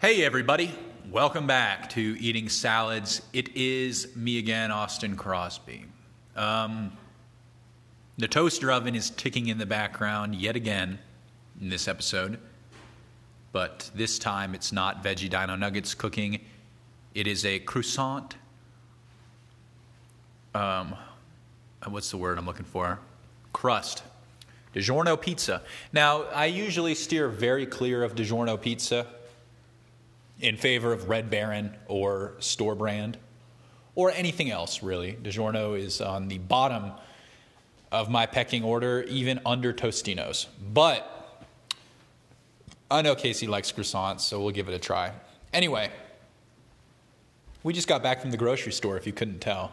Hey, everybody. Welcome back to Eating Salads. It is me again, Austin Crosby. Um, the toaster oven is ticking in the background yet again in this episode, but this time it's not veggie dino nuggets cooking. It is a croissant. Um, what's the word I'm looking for? Crust. DiGiorno pizza. Now, I usually steer very clear of DiGiorno pizza in favor of Red Baron or store brand or anything else, really. DiGiorno is on the bottom of my pecking order, even under Tostinos. But I know Casey likes croissants, so we'll give it a try. Anyway, we just got back from the grocery store, if you couldn't tell.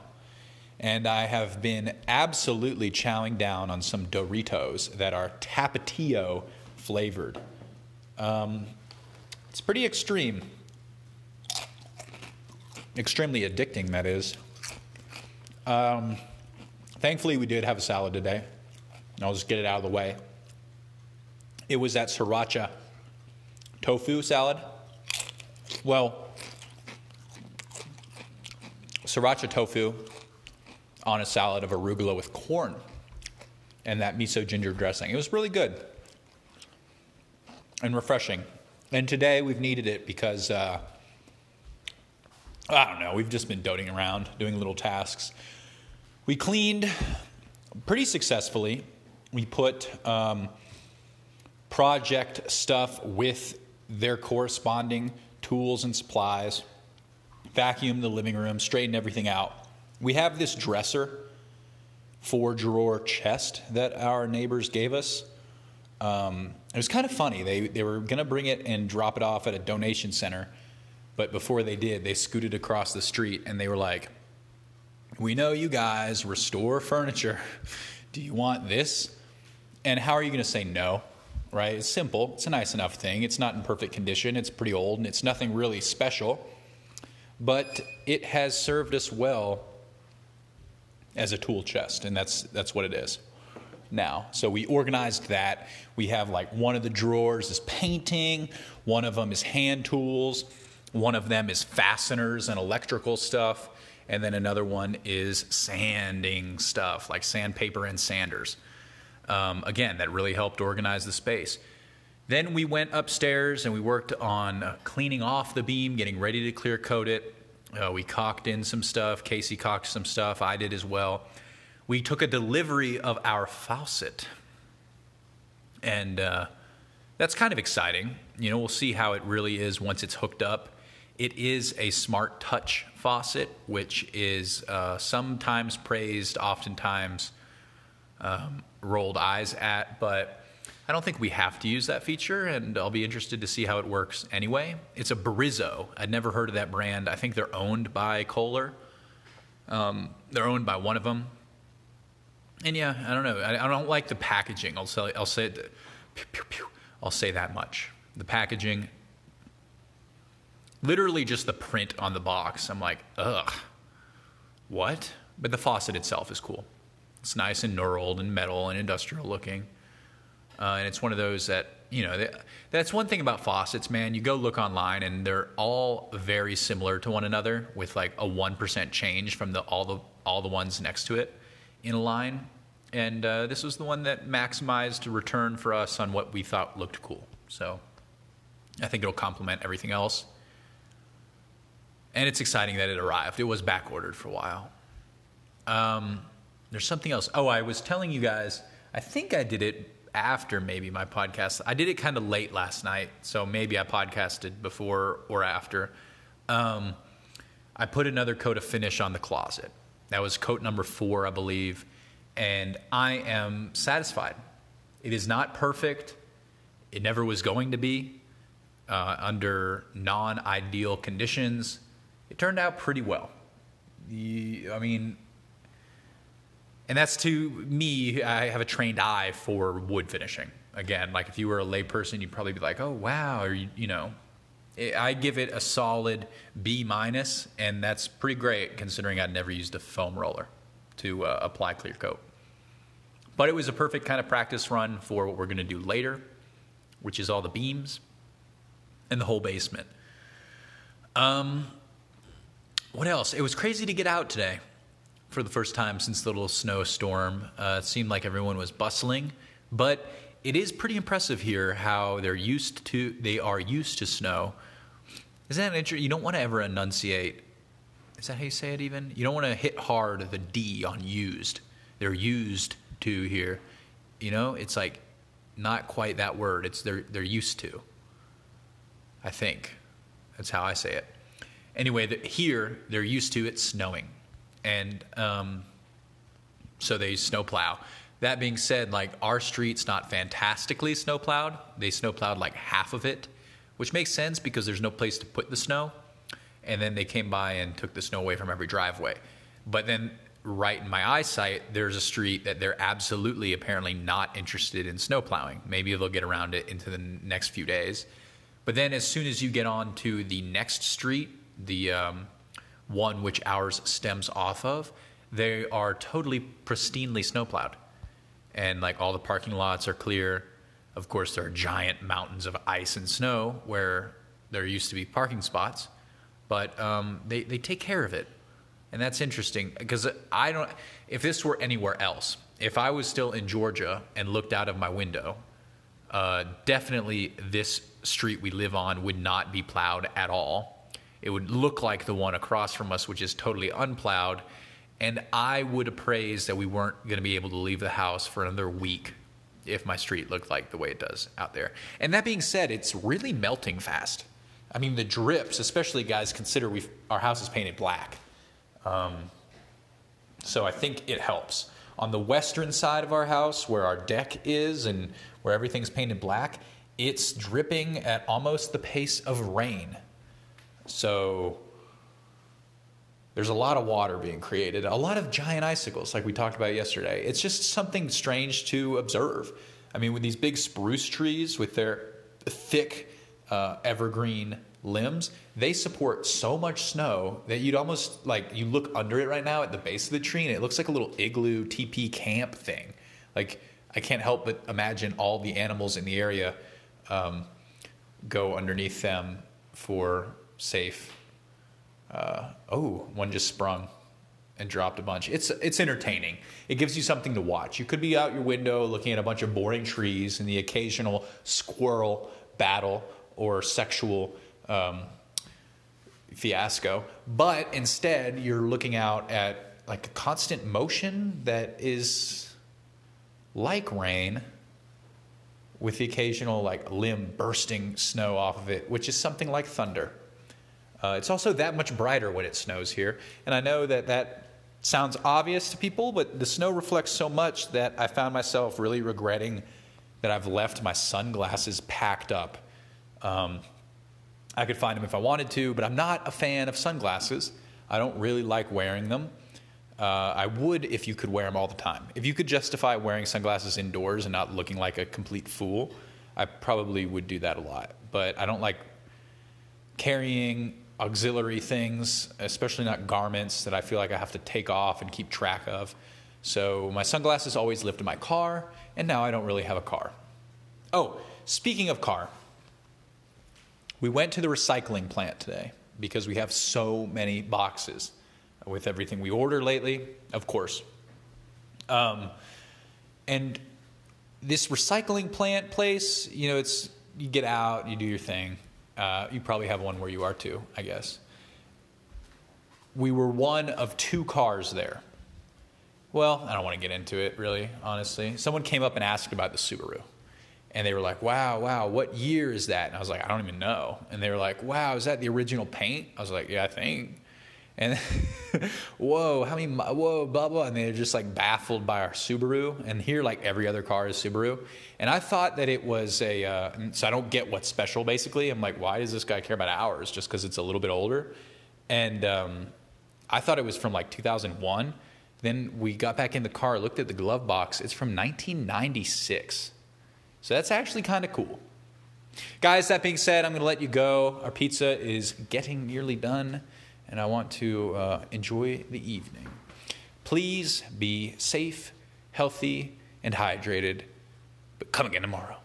And I have been absolutely chowing down on some Doritos that are Tapatio flavored. Um, it's pretty extreme. Extremely addicting, that is. Um, thankfully, we did have a salad today. I'll just get it out of the way. It was that sriracha tofu salad. Well, sriracha tofu on a salad of arugula with corn and that miso ginger dressing. It was really good and refreshing. And today we've needed it because uh, I don't know, we've just been doting around doing little tasks. We cleaned pretty successfully. We put um, project stuff with their corresponding tools and supplies, vacuumed the living room, straightened everything out. We have this dresser, four drawer chest that our neighbors gave us. Um, it was kind of funny. They, they were going to bring it and drop it off at a donation center, but before they did, they scooted across the street and they were like, We know you guys restore furniture. Do you want this? And how are you going to say no? Right? It's simple. It's a nice enough thing. It's not in perfect condition. It's pretty old and it's nothing really special. But it has served us well as a tool chest, and that's, that's what it is now. So we organized that. We have like one of the drawers is painting, one of them is hand tools, one of them is fasteners and electrical stuff, and then another one is sanding stuff like sandpaper and sanders. Um, again, that really helped organize the space. Then we went upstairs and we worked on uh, cleaning off the beam, getting ready to clear coat it. Uh, we caulked in some stuff. Casey caulked some stuff. I did as well. We took a delivery of our faucet. And uh, that's kind of exciting. You know, we'll see how it really is once it's hooked up. It is a smart touch faucet, which is uh, sometimes praised, oftentimes um, rolled eyes at, but I don't think we have to use that feature, and I'll be interested to see how it works anyway. It's a Brizo. I'd never heard of that brand. I think they're owned by Kohler. Um, they're owned by one of them. And yeah, I don't know. I, I don't like the packaging. I'll say, I'll say, pew, pew, pew. I'll say that much. The packaging, literally just the print on the box. I'm like, ugh, what? But the faucet itself is cool. It's nice and knurled and metal and industrial looking. Uh, and it's one of those that you know that, that's one thing about faucets man you go look online and they're all very similar to one another with like a 1% change from the all the all the ones next to it in a line and uh, this was the one that maximized return for us on what we thought looked cool so i think it'll complement everything else and it's exciting that it arrived it was back ordered for a while um, there's something else oh i was telling you guys i think i did it after maybe my podcast. I did it kind of late last night, so maybe I podcasted before or after. Um, I put another coat of finish on the closet. That was coat number four, I believe, and I am satisfied. It is not perfect. It never was going to be uh, under non ideal conditions. It turned out pretty well. I mean, and that's to me, I have a trained eye for wood finishing. Again, like if you were a layperson, you'd probably be like, oh, wow, or you, you know. I give it a solid B minus, and that's pretty great considering I'd never used a foam roller to uh, apply clear coat. But it was a perfect kind of practice run for what we're going to do later, which is all the beams and the whole basement. Um, what else? It was crazy to get out today for the first time since the little snowstorm. Uh, it seemed like everyone was bustling, but it is pretty impressive here how they're used to they are used to snow. Isn't that interesting? You don't want to ever enunciate. Is that how you say it? Even you don't want to hit hard the D on used. They're used to here. You know, it's like not quite that word. It's they're they're used to. I think that's how I say it. Anyway, the, here they're used to it snowing, and um, so they snowplow. That being said, like our street's not fantastically snowplowed. They snowplowed like half of it, which makes sense because there's no place to put the snow. And then they came by and took the snow away from every driveway. But then right in my eyesight, there's a street that they're absolutely apparently not interested in snow plowing. Maybe they'll get around it into the next few days. But then as soon as you get on to the next street, the um, one which ours stems off of, they are totally pristinely snowplowed and like all the parking lots are clear. Of course, there are giant mountains of ice and snow where there used to be parking spots, but um, they they take care of it, and that's interesting because I don't. If this were anywhere else, if I was still in Georgia and looked out of my window, uh, definitely this street we live on would not be plowed at all. It would look like the one across from us, which is totally unplowed and I would appraise that we weren't going to be able to leave the house for another week if my street looked like the way it does out there. And that being said, it's really melting fast. I mean, the drips, especially guys, consider we our house is painted black. Um, so I think it helps. On the western side of our house, where our deck is and where everything's painted black, it's dripping at almost the pace of rain. So there's a lot of water being created, a lot of giant icicles, like we talked about yesterday. It's just something strange to observe. I mean, with these big spruce trees with their thick uh, evergreen limbs, they support so much snow that you'd almost like you look under it right now at the base of the tree and it looks like a little igloo TP camp thing. Like, I can't help but imagine all the animals in the area um, go underneath them for safe uh, oh, one just sprung and dropped a bunch. It's it's entertaining. It gives you something to watch. You could be out your window looking at a bunch of boring trees and the occasional squirrel battle or sexual um, fiasco, but instead you're looking out at like a constant motion that is like rain with the occasional like limb bursting snow off of it, which is something like thunder. Uh, it's also that much brighter when it snows here. And I know that that sounds obvious to people, but the snow reflects so much that I found myself really regretting that I've left my sunglasses packed up. Um, I could find them if I wanted to, but I'm not a fan of sunglasses. I don't really like wearing them. Uh, I would if you could wear them all the time. If you could justify wearing sunglasses indoors and not looking like a complete fool, I probably would do that a lot. But I don't like carrying auxiliary things, especially not garments that I feel like I have to take off and keep track of. So my sunglasses always lived in my car, and now I don't really have a car. Oh, speaking of car, we went to the recycling plant today because we have so many boxes with everything we order lately, of course. Um, and this recycling plant place, you know, it's you get out, you do your thing, uh, you probably have one where you are too, I guess. We were one of two cars there. Well, I don't want to get into it really, honestly. Someone came up and asked about the Subaru. And they were like, wow, wow, what year is that? And I was like, I don't even know. And they were like, wow, is that the original paint? I was like, yeah, I think. And whoa, how many, whoa, blah, blah. And they're just like baffled by our Subaru. And here, like every other car is Subaru. And I thought that it was a, uh, so I don't get what's special basically. I'm like, why does this guy care about ours? Just because it's a little bit older? And um, I thought it was from like 2001. Then we got back in the car, looked at the glove box. It's from 1996. So that's actually kind of cool. Guys, that being said, I'm going to let you go. Our pizza is getting nearly done and I want to uh, enjoy the evening. Please be safe, healthy, and hydrated, but come again tomorrow.